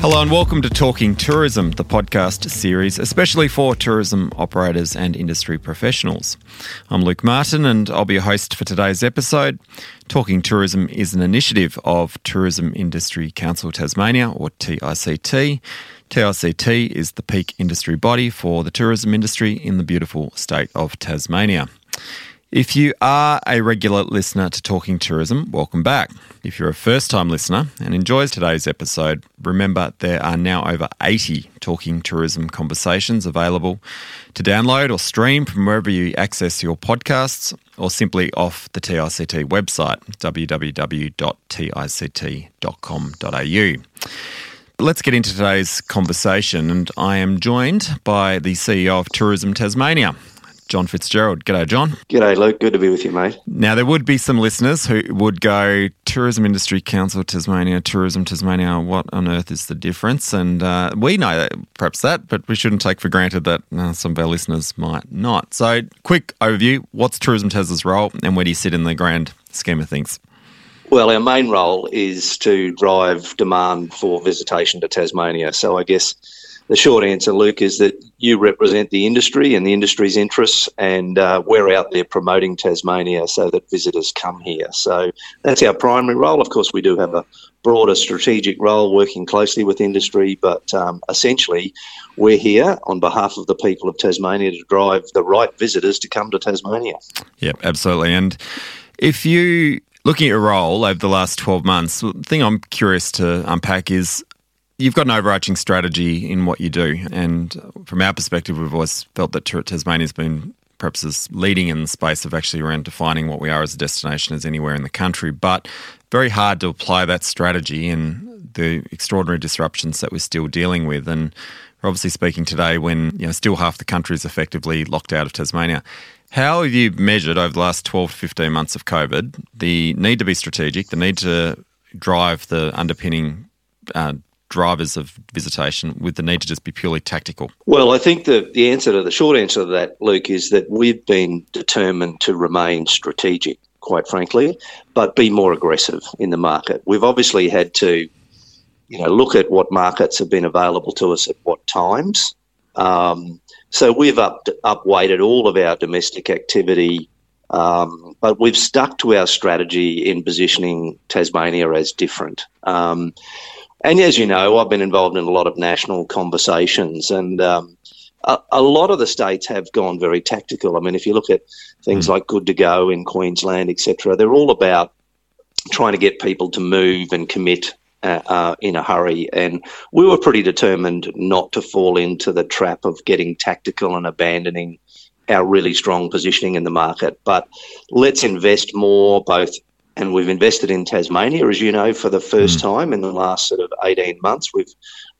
Hello and welcome to Talking Tourism, the podcast series, especially for tourism operators and industry professionals. I'm Luke Martin and I'll be your host for today's episode. Talking Tourism is an initiative of Tourism Industry Council Tasmania, or TICT. TICT is the peak industry body for the tourism industry in the beautiful state of Tasmania. If you are a regular listener to Talking Tourism, welcome back. If you're a first time listener and enjoys today's episode, remember there are now over 80 Talking Tourism conversations available to download or stream from wherever you access your podcasts or simply off the TICT website, www.tict.com.au. Let's get into today's conversation, and I am joined by the CEO of Tourism Tasmania, John Fitzgerald. G'day, John. G'day, Luke. Good to be with you, mate. Now, there would be some listeners who would go, Tourism Industry Council Tasmania, Tourism Tasmania, what on earth is the difference? And uh, we know that, perhaps that, but we shouldn't take for granted that uh, some of our listeners might not. So, quick overview what's Tourism Tas's role and where do you sit in the grand scheme of things? Well, our main role is to drive demand for visitation to Tasmania. So, I guess the short answer, Luke, is that you represent the industry and the industry's interests, and uh, we're out there promoting Tasmania so that visitors come here. So that's our primary role. Of course, we do have a broader strategic role working closely with industry, but um, essentially, we're here on behalf of the people of Tasmania to drive the right visitors to come to Tasmania. Yep, absolutely. And if you looking at your role over the last 12 months, the thing I'm curious to unpack is You've got an overarching strategy in what you do, and from our perspective, we've always felt that Tasmania's been perhaps as leading in the space of actually around defining what we are as a destination as anywhere in the country, but very hard to apply that strategy in the extraordinary disruptions that we're still dealing with. And we're obviously speaking today when you know still half the country is effectively locked out of Tasmania. How have you measured over the last 12 to 15 months of COVID the need to be strategic, the need to drive the underpinning uh, drivers of visitation with the need to just be purely tactical? Well, I think the, the answer to the short answer to that, Luke, is that we've been determined to remain strategic, quite frankly, but be more aggressive in the market. We've obviously had to, you know, look at what markets have been available to us at what times. Um, so we've up upweighted all of our domestic activity, um, but we've stuck to our strategy in positioning Tasmania as different. Um, and as you know, I've been involved in a lot of national conversations, and um, a, a, lot of the states have gone very tactical. I mean, if you look at things mm. like Good to Go in Queensland, etc., they're all about trying to get people to move and commit uh, uh, in a hurry. And we were pretty determined not to fall into the trap of getting tactical and abandoning our really strong positioning in the market. But let's invest more, both and we've invested in Tasmania, as you know, for the first mm. time in the last sort of 18 months. We've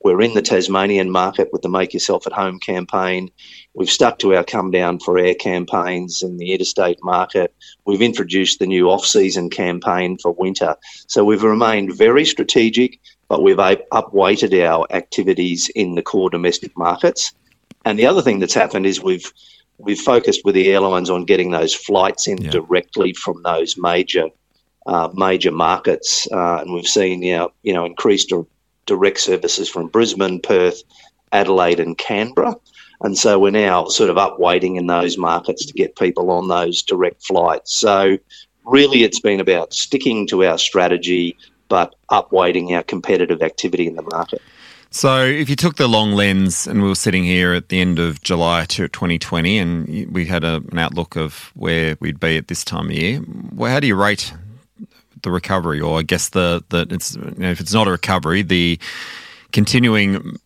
we're in the Tasmanian market with the Make Yourself at Home campaign. We've stuck to our Come Down for Air campaigns in the interstate market. We've introduced the new off-season campaign for winter. So we've remained very strategic, but we've upweighted our activities in the core domestic markets. And the other thing that's happened is we've we've focused with the airlines on getting those flights in yeah. directly from those major uh, major markets, uh, and we've seen you know, you know increased direct services from Brisbane, Perth, Adelaide, and Canberra. And so we're now sort of upweighting in those markets to get people on those direct flights. So really, it's been about sticking to our strategy, but upweighting our competitive activity in the market. So, if you took the long lens and we were sitting here at the end of July 2020 and we had a, an outlook of where we'd be at this time of year, well, how do you rate the recovery, or I guess the the it's you know, if it's not a recovery, the continuing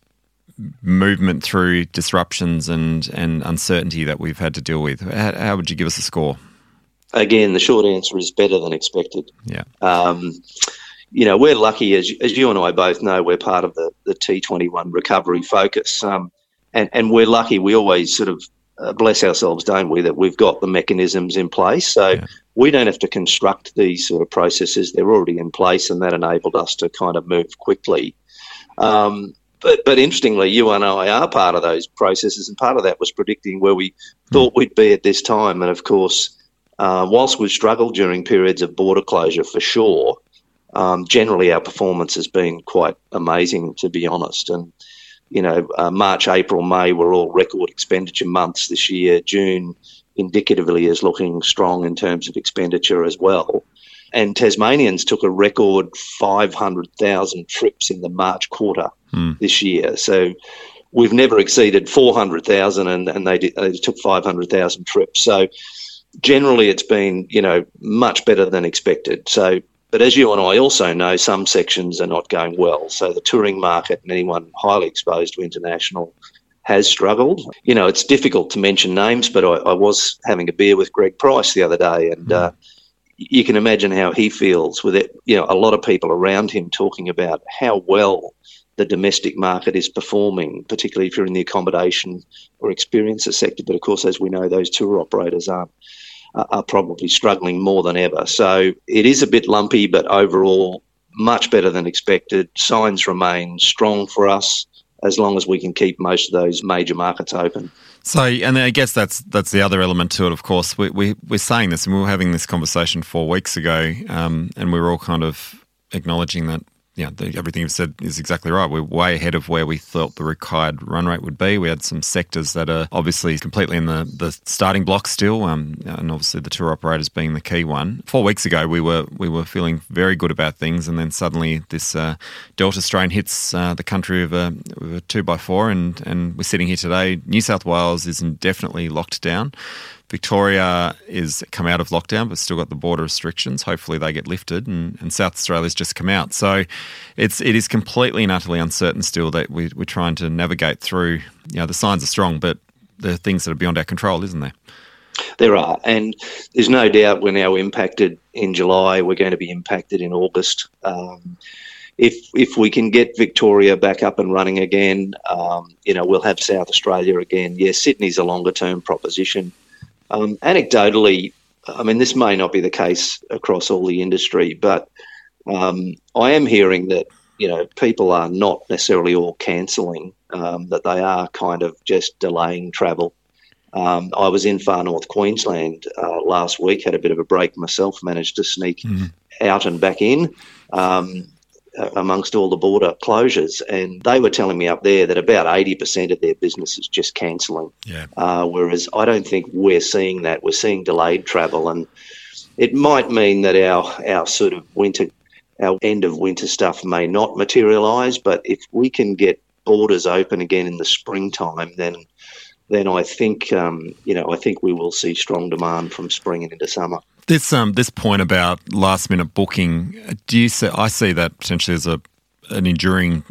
movement through disruptions and and uncertainty that we've had to deal with. How, how would you give us a score? Again, the short answer is better than expected. Yeah. Um, you know, we're lucky, as, as you and I both know, we're part of the, the T21 recovery focus. Um, and, and we're lucky, we always sort of uh, bless ourselves, don't we, that we've got the mechanisms in place. So yeah. we don't have to construct these sort of processes; they're already in place, and that enabled us to kind of move quickly. Um, but, but interestingly, you and I are part of those processes, and part of that was predicting where we thought we'd be at this time. And of course, uh, whilst we've struggled during periods of border closure for sure, um, generally our performance has been quite amazing, to be honest. And you know, uh, March, April, May were all record expenditure months this year. June, indicatively, is looking strong in terms of expenditure as well. And Tasmanians took a record 500,000 trips in the March quarter mm. this year. So we've never exceeded 400,000 and, and they, did, they took 500,000 trips. So generally it's been, you know, much better than expected. So but as you and I also know, some sections are not going well. So the touring market and anyone highly exposed to international has struggled. You know, it's difficult to mention names, but I, I was having a beer with Greg Price the other day, and uh, you can imagine how he feels with it. You know, a lot of people around him talking about how well the domestic market is performing, particularly if you're in the accommodation or experiences sector. But of course, as we know, those tour operators aren't are probably struggling more than ever. So it is a bit lumpy, but overall, much better than expected. Signs remain strong for us as long as we can keep most of those major markets open. So, and I guess that's that's the other element to it. Of course, we, we we're saying this, and we were having this conversation four weeks ago, um, and we were all kind of acknowledging that yeah, the, everything you've said is exactly right. We're way ahead of where we thought the required run rate would be. We had some sectors that are obviously completely in the, the starting block still, um, and obviously the tour operators being the key one. Four weeks ago, we were we were feeling very good about things, and then suddenly this uh, Delta strain hits uh, the country of a, a two by four, and and we're sitting here today. New South Wales is indefinitely locked down. Victoria is come out of lockdown, but still got the border restrictions. Hopefully, they get lifted, and, and South Australia's just come out. So, it's it is completely and utterly uncertain still that we, we're trying to navigate through. You know, the signs are strong, but there are things that are beyond our control, isn't there? There are, and there's no doubt we're now impacted in July. We're going to be impacted in August. Um, if if we can get Victoria back up and running again, um, you know, we'll have South Australia again. Yes, Sydney's a longer term proposition. Um, anecdotally, I mean, this may not be the case across all the industry, but um, I am hearing that you know people are not necessarily all cancelling; um, that they are kind of just delaying travel. Um, I was in far north Queensland uh, last week, had a bit of a break myself, managed to sneak mm. out and back in. Um, amongst all the border closures, and they were telling me up there that about eighty percent of their business is just cancelling. Yeah. Uh, whereas I don't think we're seeing that. We're seeing delayed travel, and it might mean that our our sort of winter, our end of winter stuff may not materialise. But if we can get borders open again in the springtime, then then I think um, you know I think we will see strong demand from spring and into summer. This um this point about last minute booking, do you see? I see that potentially as a an enduring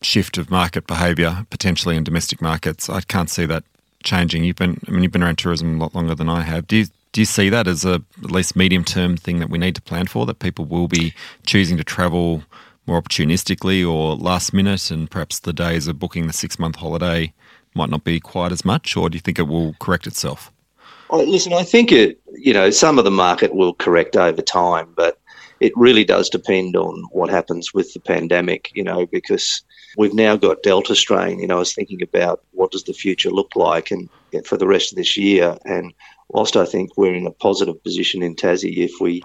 shift of market behaviour potentially in domestic markets. I can't see that changing. You've been I mean you've been around tourism a lot longer than I have. Do you do you see that as a at least medium term thing that we need to plan for? That people will be choosing to travel more opportunistically or last minute, and perhaps the days of booking the six month holiday might not be quite as much, or do you think it will correct itself? Oh, listen, I think it, you know, some of the market will correct over time, but it really does depend on what happens with the pandemic, you know, because we've now got Delta strain. You know, I was thinking about what does the future look like and for the rest of this year. And whilst I think we're in a positive position in Tassie, if we,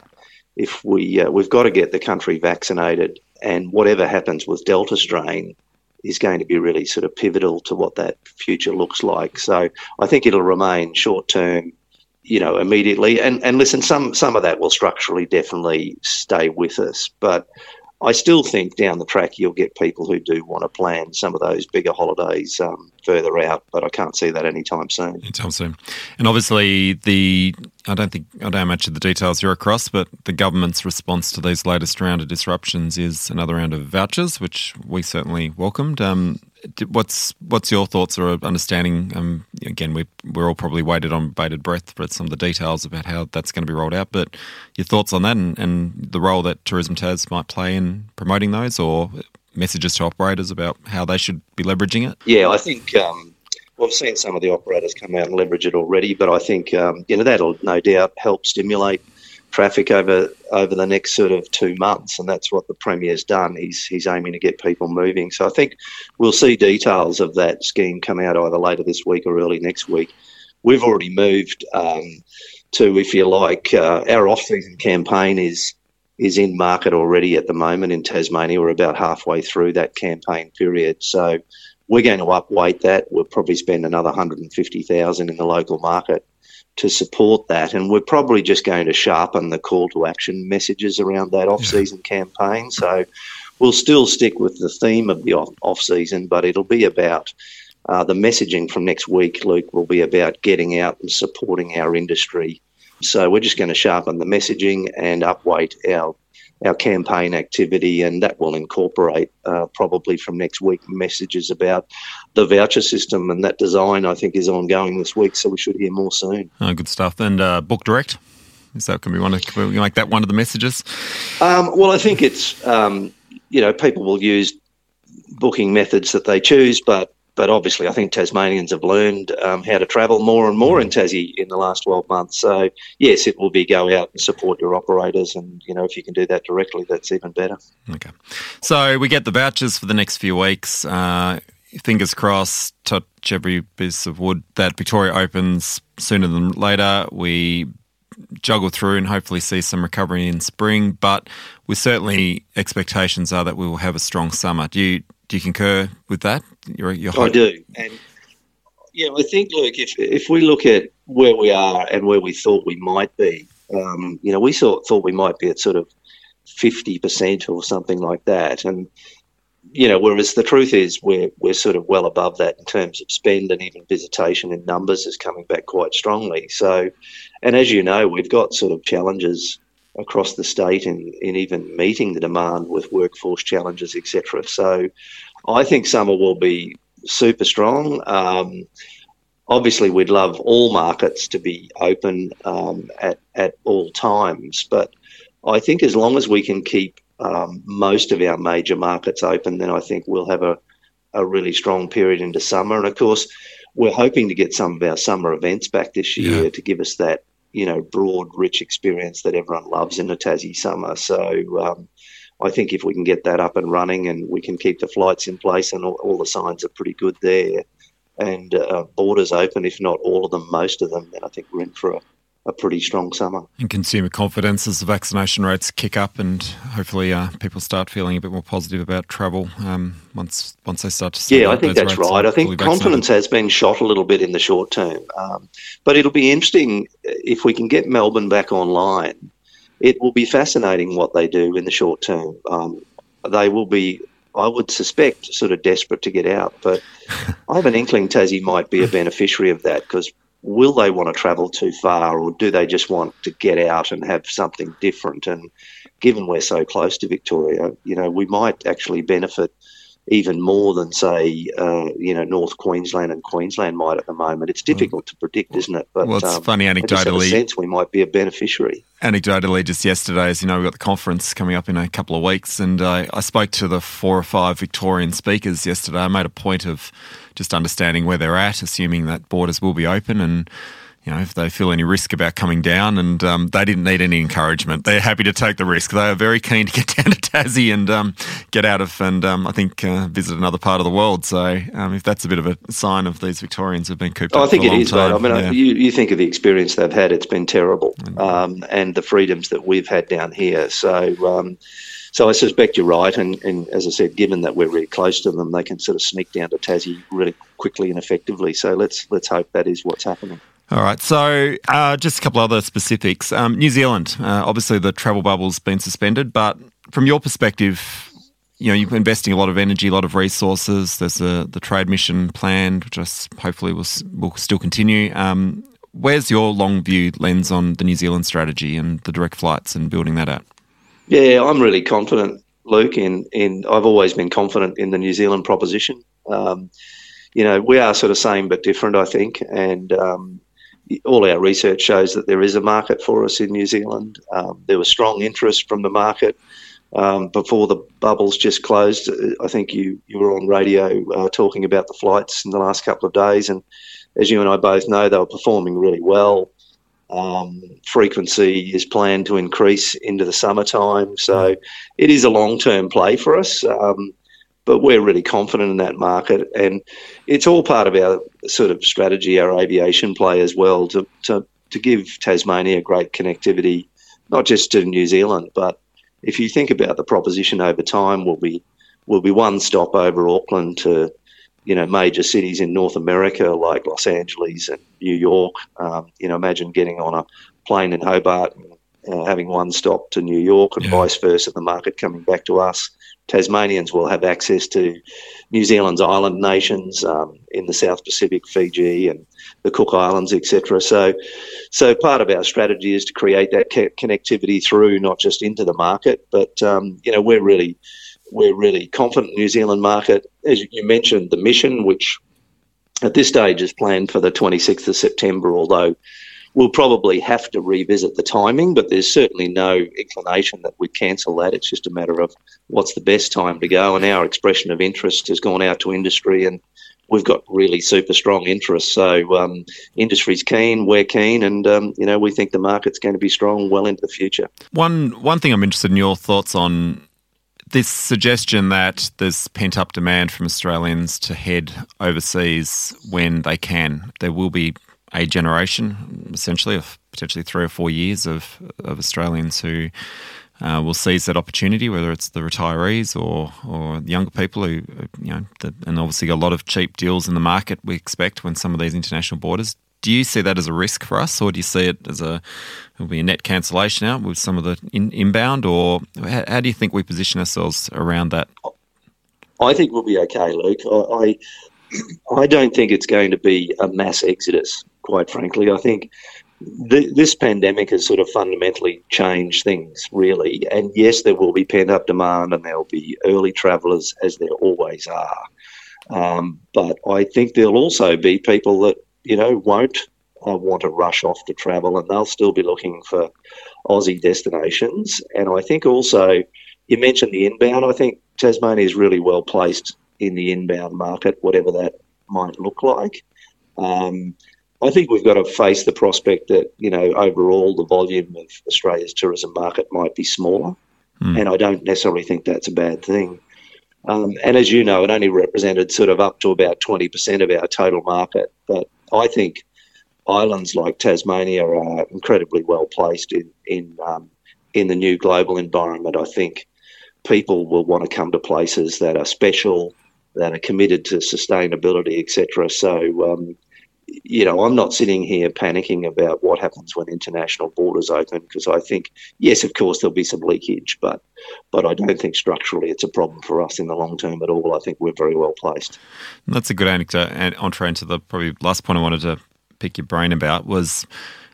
if we, uh, we've got to get the country vaccinated, and whatever happens with Delta strain, is going to be really sort of pivotal to what that future looks like. So I think it'll remain short term, you know, immediately. And and listen, some some of that will structurally definitely stay with us, but I still think down the track you'll get people who do want to plan some of those bigger holidays um, further out, but I can't see that anytime soon. Anytime soon. And obviously, the I don't think I don't know much of the details you're across, but the government's response to these latest round of disruptions is another round of vouchers, which we certainly welcomed. Um, what's what's your thoughts or understanding? Um, again, we we're all probably waited on bated breath for some of the details about how that's going to be rolled out. But your thoughts on that and, and the role that Tourism Tas might play in promoting those, or messages to operators about how they should be leveraging it? Yeah, I think. Um, I've seen some of the operators come out and leverage it already, but I think um, you know that'll no doubt help stimulate traffic over over the next sort of two months, and that's what the premier's done. He's he's aiming to get people moving. So I think we'll see details of that scheme come out either later this week or early next week. We've already moved um, to, if you like, uh, our off-season campaign is is in market already at the moment in Tasmania. We're about halfway through that campaign period, so we're going to upweight that. We'll probably spend another 150,000 in the local market to support that. And we're probably just going to sharpen the call to action messages around that off season yeah. campaign. So we'll still stick with the theme of the off season, but it'll be about uh, the messaging from next week, Luke, will be about getting out and supporting our industry. So we're just going to sharpen the messaging and upweight our our campaign activity, and that will incorporate uh, probably from next week messages about the voucher system and that design. I think is ongoing this week, so we should hear more soon. Oh, good stuff. And uh, book direct. Is that can be one of can we make that one of the messages? Um, well, I think it's um, you know people will use booking methods that they choose, but but obviously, I think Tasmanians have learned um, how to travel more and more in Tassie in the last 12 months. So, yes, it will be go out and support your operators. And, you know, if you can do that directly, that's even better. Okay. So, we get the vouchers for the next few weeks. Uh, fingers crossed, touch every piece of wood that Victoria opens sooner than later. We juggle through and hopefully see some recovery in spring. But we certainly expectations are that we will have a strong summer. Do you do you concur with that? Your, your I do, and yeah, I think look if if we look at where we are and where we thought we might be, um, you know, we thought thought we might be at sort of fifty percent or something like that, and you know, whereas the truth is we're we're sort of well above that in terms of spend and even visitation in numbers is coming back quite strongly. So, and as you know, we've got sort of challenges across the state in, in even meeting the demand with workforce challenges, etc. So I think summer will be super strong. Um, obviously, we'd love all markets to be open um, at, at all times, but I think as long as we can keep um, most of our major markets open, then I think we'll have a, a really strong period into summer. And of course, we're hoping to get some of our summer events back this year yeah. to give us that you know, broad, rich experience that everyone loves in a Tassie summer. So um, I think if we can get that up and running and we can keep the flights in place and all, all the signs are pretty good there and uh, borders open, if not all of them, most of them, then I think we're in for a, a pretty strong summer. And consumer confidence as the vaccination rates kick up, and hopefully uh, people start feeling a bit more positive about travel um, once once they start to see. Yeah, I think that's right. I think confidence has been shot a little bit in the short term, um, but it'll be interesting if we can get Melbourne back online. It will be fascinating what they do in the short term. Um, they will be I would suspect sort of desperate to get out. But I have an inkling Tassie might be a beneficiary of that because will they want to travel too far or do they just want to get out and have something different? And given we're so close to Victoria, you know, we might actually benefit even more than say, uh, you know, North Queensland and Queensland might at the moment. It's difficult to predict, isn't it? But well, it's um, funny anecdotally. sense we might be a beneficiary. Anecdotally, just yesterday, as you know, we've got the conference coming up in a couple of weeks, and uh, I spoke to the four or five Victorian speakers yesterday. I made a point of just understanding where they're at, assuming that borders will be open and you know, if they feel any risk about coming down, and um, they didn't need any encouragement. They're happy to take the risk. They are very keen to get down to Tassie and um, get out of, and um, I think uh, visit another part of the world. So, um, if that's a bit of a sign of these Victorians have been cooped oh, up, I think it is. Time, I mean, yeah. you, you think of the experience they've had; it's been terrible, um, and the freedoms that we've had down here. So. Um, so I suspect you're right, and, and as I said, given that we're really close to them, they can sort of sneak down to Tassie really quickly and effectively. So let's let's hope that is what's happening. All right. So, uh, just a couple other specifics. Um, New Zealand, uh, obviously, the travel bubble's been suspended, but from your perspective, you know, you're investing a lot of energy, a lot of resources. There's a, the trade mission planned, which hopefully will, will still continue. Um, where's your long view lens on the New Zealand strategy and the direct flights and building that out? Yeah, I'm really confident, Luke. In in I've always been confident in the New Zealand proposition. Um, you know, we are sort of same but different, I think, and um, all our research shows that there is a market for us in New Zealand. Um, there was strong interest from the market um, before the bubbles just closed. I think you, you were on radio uh, talking about the flights in the last couple of days, and as you and I both know, they were performing really well. Um, frequency is planned to increase into the summertime, so it is a long term play for us. Um, but we're really confident in that market, and it's all part of our sort of strategy, our aviation play as well, to, to, to give Tasmania great connectivity, not just to New Zealand, but if you think about the proposition over time, we'll be we'll be one stop over Auckland to you know major cities in North America like Los Angeles and New York. Um, you know, imagine getting on a plane in Hobart and uh, having one stop to New York and yeah. vice versa. The market coming back to us. Tasmanians will have access to New Zealand's island nations um, in the South Pacific, Fiji and the Cook Islands, etc. So, so part of our strategy is to create that connectivity through not just into the market, but um, you know we're really we're really confident New Zealand market. As you mentioned, the mission, which at this stage is planned for the 26th of September, although we'll probably have to revisit the timing, but there's certainly no inclination that we'd cancel that. It's just a matter of what's the best time to go. And our expression of interest has gone out to industry and we've got really super strong interest. So um, industry's keen, we're keen, and um, you know we think the market's going to be strong well into the future. One one thing I'm interested in your thoughts on this suggestion that there's pent up demand from Australians to head overseas when they can. There will be a generation, essentially, of potentially three or four years of, of Australians who uh, will seize that opportunity, whether it's the retirees or or younger people who, you know, the, and obviously a lot of cheap deals in the market we expect when some of these international borders do you see that as a risk for us, or do you see it as a will be a net cancellation out with some of the in, inbound, or how, how, do you think we position ourselves around that? I think we'll be okay, Luke. I, I, I don't think it's going to be a mass exodus. Quite frankly, I think th- this pandemic has sort of fundamentally changed things, really. And yes, there will be pent up demand, and there will be early travellers, as there always are. Um, but I think there'll also be people that you know, won't uh, want to rush off to travel and they'll still be looking for Aussie destinations. And I think also, you mentioned the inbound. I think Tasmania is really well placed in the inbound market, whatever that might look like. Um, I think we've got to face the prospect that, you know, overall the volume of Australia's tourism market might be smaller. Mm. And I don't necessarily think that's a bad thing. Um, and as you know, it only represented sort of up to about 20% of our total market. But I think islands like Tasmania are incredibly well placed in in um, in the new global environment. I think people will want to come to places that are special, that are committed to sustainability, etc. So, um, you know, I'm not sitting here panicking about what happens when international borders open because I think, yes, of course, there'll be some leakage, but but I don't think structurally it's a problem for us in the long term at all. I think we're very well placed. That's a good anecdote and entree into the probably last point I wanted to pick your brain about was.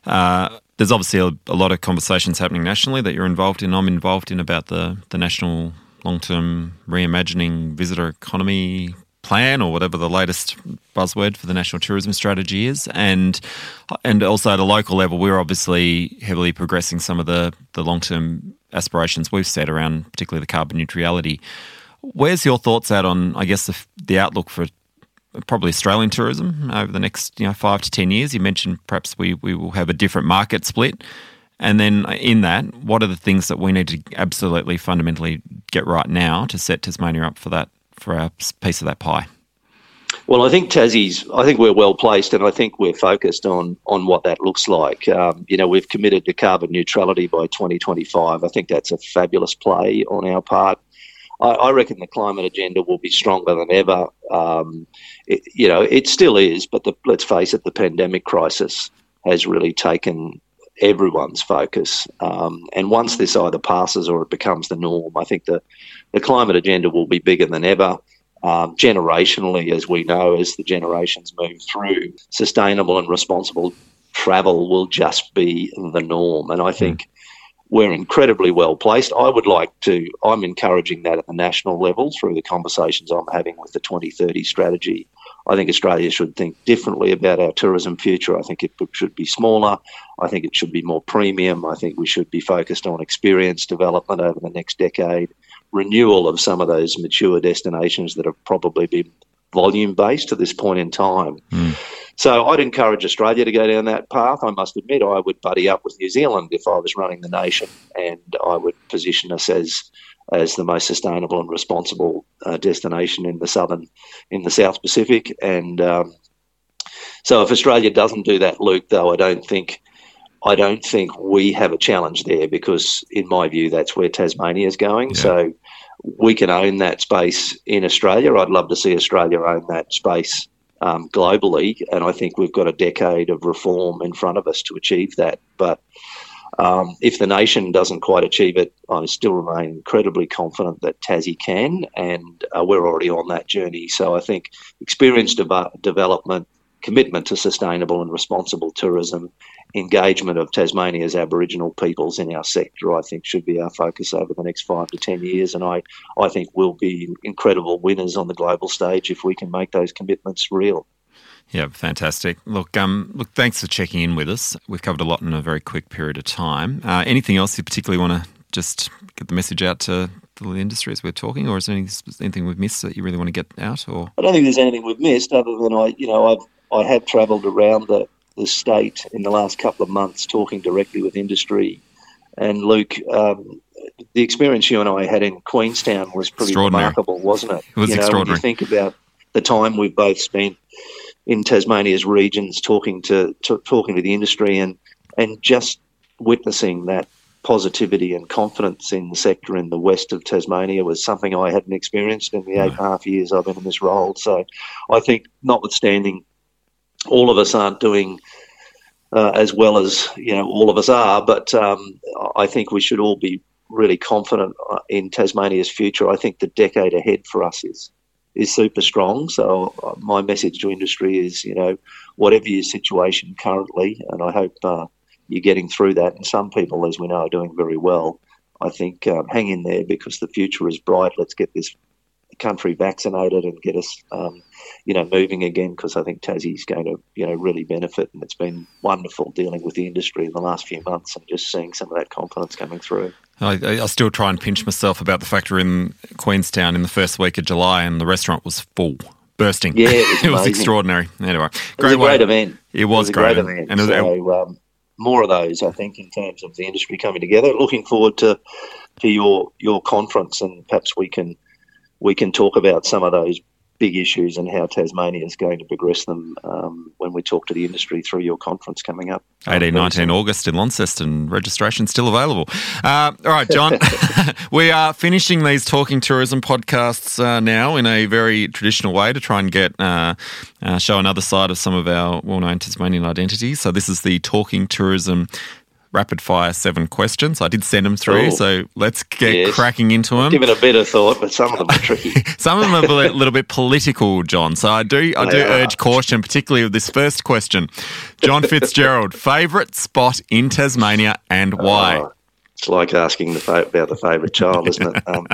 Uh, there's obviously a, a, lot of conversations happening nationally that you're involved in. I'm involved in about the, the national long term reimagining visitor economy plan or whatever the latest buzzword for the national tourism strategy is. And and also at a local level we're obviously heavily progressing some of the the long-term aspirations we've set around particularly the carbon neutrality. Where's your thoughts at on i guess the, the outlook for probably Australian tourism over the next you know five to ten years. You mentioned perhaps we, we will have a different market split, and then in that, what are the things that we need to absolutely fundamentally get right now to set Tasmania up for that for a piece of that pie? Well, I think Tassie's. I think we're well placed, and I think we're focused on on what that looks like. Um, you know, we've committed to carbon neutrality by 2025. I think that's a fabulous play on our part. I, I reckon the climate agenda will be stronger than ever. Um, it, you know, it still is, but the, let's face it, the pandemic crisis has really taken everyone's focus. Um, and once this either passes or it becomes the norm, I think the the climate agenda will be bigger than ever. Um, generationally, as we know, as the generations move through, sustainable and responsible travel will just be the norm. And I hmm. think we're incredibly well placed. I would like to, I'm encouraging that at the national level through the conversations I'm having with the 2030 strategy. I think Australia should think differently about our tourism future. I think it should be smaller. I think it should be more premium. I think we should be focused on experience development over the next decade, renewal of some of those mature destinations that have probably been volume based at this point in time. Mm. So I'd encourage Australia to go down that path. I must admit, I would buddy up with New Zealand if I was running the nation, and I would position us as as the most sustainable and responsible uh, destination in the southern, in the South Pacific. And um, so, if Australia doesn't do that, Luke, though, I don't think. I don't think we have a challenge there because, in my view, that's where Tasmania is going. Yeah. So we can own that space in Australia. I'd love to see Australia own that space um, globally, and I think we've got a decade of reform in front of us to achieve that. But um, if the nation doesn't quite achieve it, I still remain incredibly confident that Tassie can, and uh, we're already on that journey. So I think experience de- development, commitment to sustainable and responsible tourism, engagement of Tasmania's Aboriginal peoples in our sector, I think should be our focus over the next five to ten years. And I, I think we'll be incredible winners on the global stage if we can make those commitments real. Yeah, fantastic. Look, um, look, thanks for checking in with us. We've covered a lot in a very quick period of time. Uh, anything else you particularly want to just get the message out to the industry as we're talking, or is there anything, anything we've missed that you really want to get out? Or I don't think there's anything we've missed, other than I, you know, I've I have travelled around the, the state in the last couple of months, talking directly with industry. And Luke, um, the experience you and I had in Queenstown was pretty remarkable, wasn't it? It was you know, extraordinary. When you think about the time we've both spent in Tasmania's regions, talking to, to talking to the industry, and and just witnessing that positivity and confidence in the sector in the west of Tasmania was something I hadn't experienced in the eight and a half years I've been in this role. So I think, notwithstanding, all of us aren't doing uh, as well as you know all of us are, but um, I think we should all be really confident uh, in Tasmania's future. I think the decade ahead for us is is super strong. So uh, my message to industry is, you know, whatever your situation currently, and I hope uh, you're getting through that. And some people, as we know, are doing very well. I think um, hang in there because the future is bright. Let's get this country vaccinated and get us, um, you know, moving again because I think Tassie's going to, you know, really benefit. And it's been wonderful dealing with the industry in the last few months and just seeing some of that confidence coming through. I, I, still try and pinch myself about the fact we're in Queenstown in the first week of July and the restaurant was full, bursting. Yeah, it was, it was extraordinary. Anyway, great, it was a great event. It was, it was great. great event. And so, um, more of those, I think, in terms of the industry coming together. Looking forward to to your your conference, and perhaps we can we can talk about some of those big issues and how Tasmania is going to progress them um, when we talk to the industry through your conference coming up. 18, 19 August in Launceston. Registration still available. Uh, all right, John, we are finishing these Talking Tourism podcasts uh, now in a very traditional way to try and get uh, uh show another side of some of our well-known Tasmanian identities. So this is the Talking Tourism rapid fire seven questions. I did send them through, Ooh. so let's get yes. cracking into them. Give it a bit of thought, but some of them are tricky. some of them are a little bit political, John. So I do I do urge caution, particularly with this first question. John Fitzgerald, favourite spot in Tasmania and why? Oh, it's like asking the fa- about the favourite child, isn't it? Um,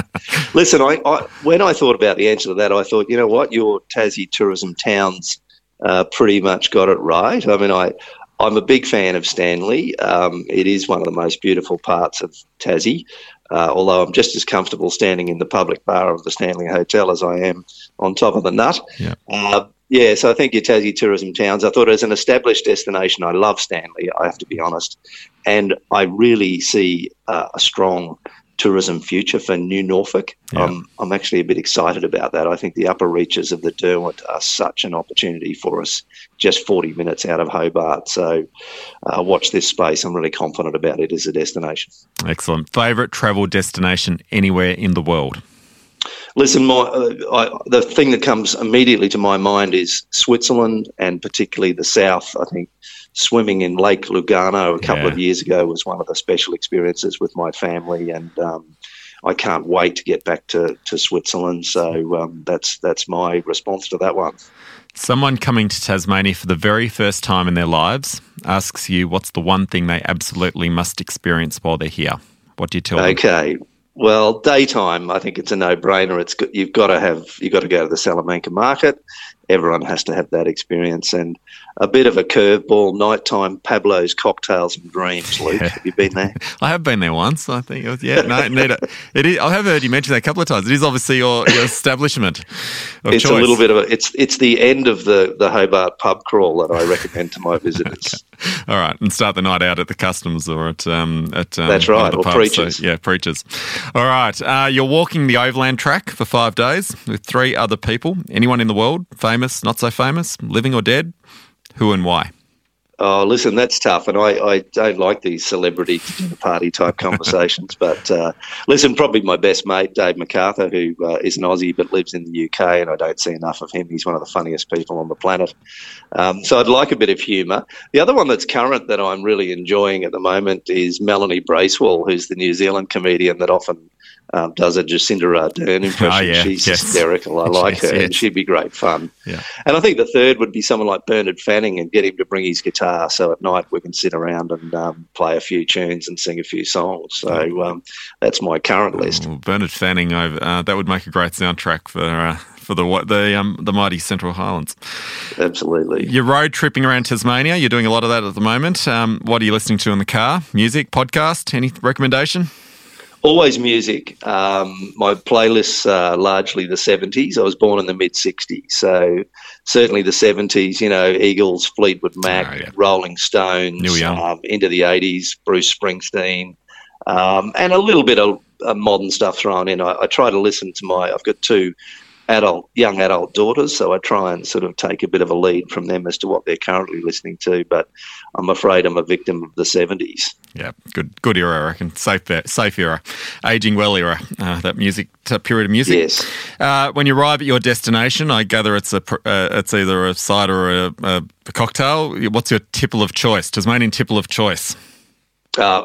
listen, I, I, when I thought about the answer to that, I thought, you know what, your Tassie tourism towns uh, pretty much got it right. I mean, I I'm a big fan of Stanley. Um, it is one of the most beautiful parts of Tassie, uh, although I'm just as comfortable standing in the public bar of the Stanley Hotel as I am on top of the nut. Yeah. Uh, yeah, so I think your Tassie tourism towns. I thought as an established destination, I love Stanley. I have to be honest, and I really see uh, a strong tourism future for New Norfolk. Yeah. Um, I'm actually a bit excited about that. I think the upper reaches of the Derwent are such an opportunity for us, just 40 minutes out of Hobart. So uh, watch this space. I'm really confident about it as a destination. Excellent. Favourite travel destination anywhere in the world? Listen, my, uh, I, the thing that comes immediately to my mind is Switzerland and particularly the south. I think swimming in Lake Lugano a couple yeah. of years ago was one of the special experiences with my family, and um, I can't wait to get back to, to Switzerland. So um, that's that's my response to that one. Someone coming to Tasmania for the very first time in their lives asks you what's the one thing they absolutely must experience while they're here. What do you tell okay. them? Okay. Well, daytime, I think it's a no-brainer. It's you've got to have you've got to go to the Salamanca market. everyone has to have that experience. And a bit of a curveball, nighttime Pablo's cocktails and dreams. Luke, yeah. have you been there? I have been there once. I think. It was, yeah, no, it is. I have heard you mention that a couple of times. It is obviously your, your establishment. it's choice. a little bit of a. It's it's the end of the the Hobart pub crawl that I recommend to my visitors. okay. All right, and start the night out at the customs or at um, at um, that's right, or pubs, preachers. So, yeah, preachers. All right, uh, you're walking the Overland Track for five days with three other people. Anyone in the world, famous, not so famous, living or dead? Who and why? Oh, listen, that's tough, and I, I don't like these celebrity party type conversations. but uh, listen, probably my best mate, Dave MacArthur, who uh, is an Aussie but lives in the UK, and I don't see enough of him. He's one of the funniest people on the planet. Um, so I'd like a bit of humour. The other one that's current that I'm really enjoying at the moment is Melanie Bracewell, who's the New Zealand comedian that often um, does a Jacinda Ardern impression. Oh, yeah. She's yes. hysterical. I like yes, her, yes. and she'd be great fun. Yeah. And I think the third would be someone like Bernard Fanning and get him to bring his guitar, so at night we can sit around and um, play a few tunes and sing a few songs. So um, that's my current list. Oh, Bernard Fanning, uh, that would make a great soundtrack for. Uh, for the the um, the mighty Central Highlands. Absolutely. You're road tripping around Tasmania. You're doing a lot of that at the moment. Um, what are you listening to in the car? Music, podcast? Any recommendation? Always music. Um, my playlists are largely the 70s. I was born in the mid 60s. So certainly the 70s, you know, Eagles, Fleetwood Mac, oh, yeah. Rolling Stones, um, into the 80s, Bruce Springsteen, um, and a little bit of uh, modern stuff thrown in. I, I, try to listen to my, I've got two adult, young adult daughters, so I try and sort of take a bit of a lead from them as to what they're currently listening to. But I'm afraid I'm a victim of the 70s. Yeah, good, good era, I reckon. Safe, safe era, aging well era. Uh, that music, that period of music. Yes. Uh, when you arrive at your destination, I gather it's a, uh, it's either a cider or a, a, cocktail. What's your tipple of choice? Tasmanian tipple of choice. Uh,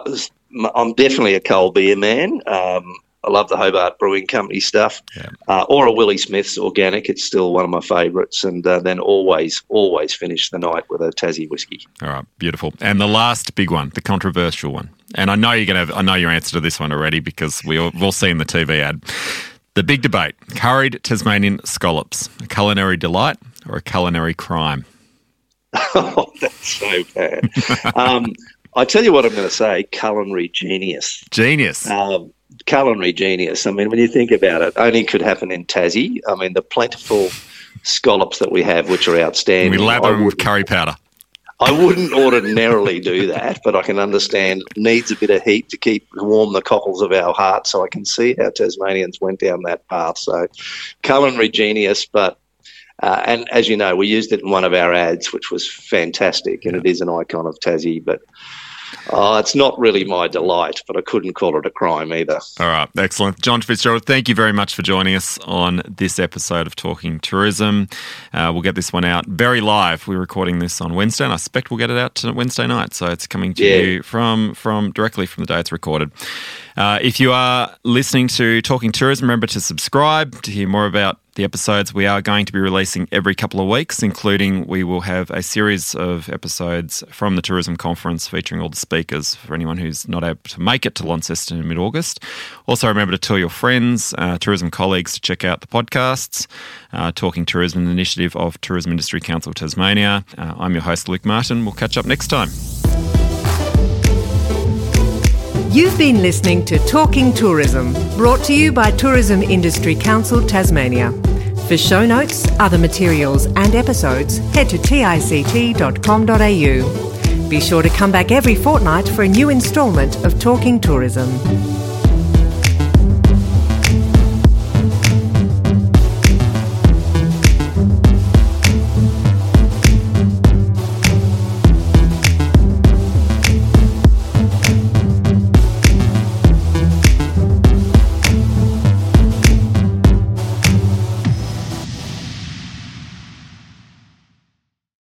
I'm definitely a cold beer man. Um, I love the Hobart Brewing Company stuff, yeah. uh, or a Willie Smith's organic. It's still one of my favourites, and uh, then always, always finish the night with a Tassie whiskey. All right, beautiful. And the last big one, the controversial one, and I know you're going to. Have, I know your answer to this one already because we all, we've all seen the TV ad. The big debate: curried Tasmanian scallops, a culinary delight or a culinary crime? oh, that's so bad. um, I tell you what, I'm going to say: culinary genius. Genius. Um, culinary genius. I mean, when you think about it, only could happen in Tassie. I mean, the plentiful scallops that we have, which are outstanding. We lather them with curry powder. I wouldn't ordinarily do that, but I can understand needs a bit of heat to keep warm the cockles of our heart. So I can see how Tasmanians went down that path. So culinary genius, but uh, and as you know, we used it in one of our ads, which was fantastic, and it is an icon of Tassie. But Oh, it's not really my delight, but I couldn't call it a crime either. All right, excellent. John Fitzgerald, thank you very much for joining us on this episode of Talking Tourism. Uh, we'll get this one out very live. We're recording this on Wednesday, and I suspect we'll get it out to Wednesday night. So it's coming to yeah. you from from directly from the day it's recorded. Uh, if you are listening to Talking Tourism, remember to subscribe to hear more about the episodes we are going to be releasing every couple of weeks, including we will have a series of episodes from the tourism conference featuring all the speakers for anyone who's not able to make it to Launceston in mid August. Also, remember to tell your friends, uh, tourism colleagues to check out the podcasts, uh, Talking Tourism, an initiative of Tourism Industry Council Tasmania. Uh, I'm your host, Luke Martin. We'll catch up next time. You've been listening to Talking Tourism, brought to you by Tourism Industry Council Tasmania. For show notes, other materials, and episodes, head to tict.com.au. Be sure to come back every fortnight for a new instalment of Talking Tourism.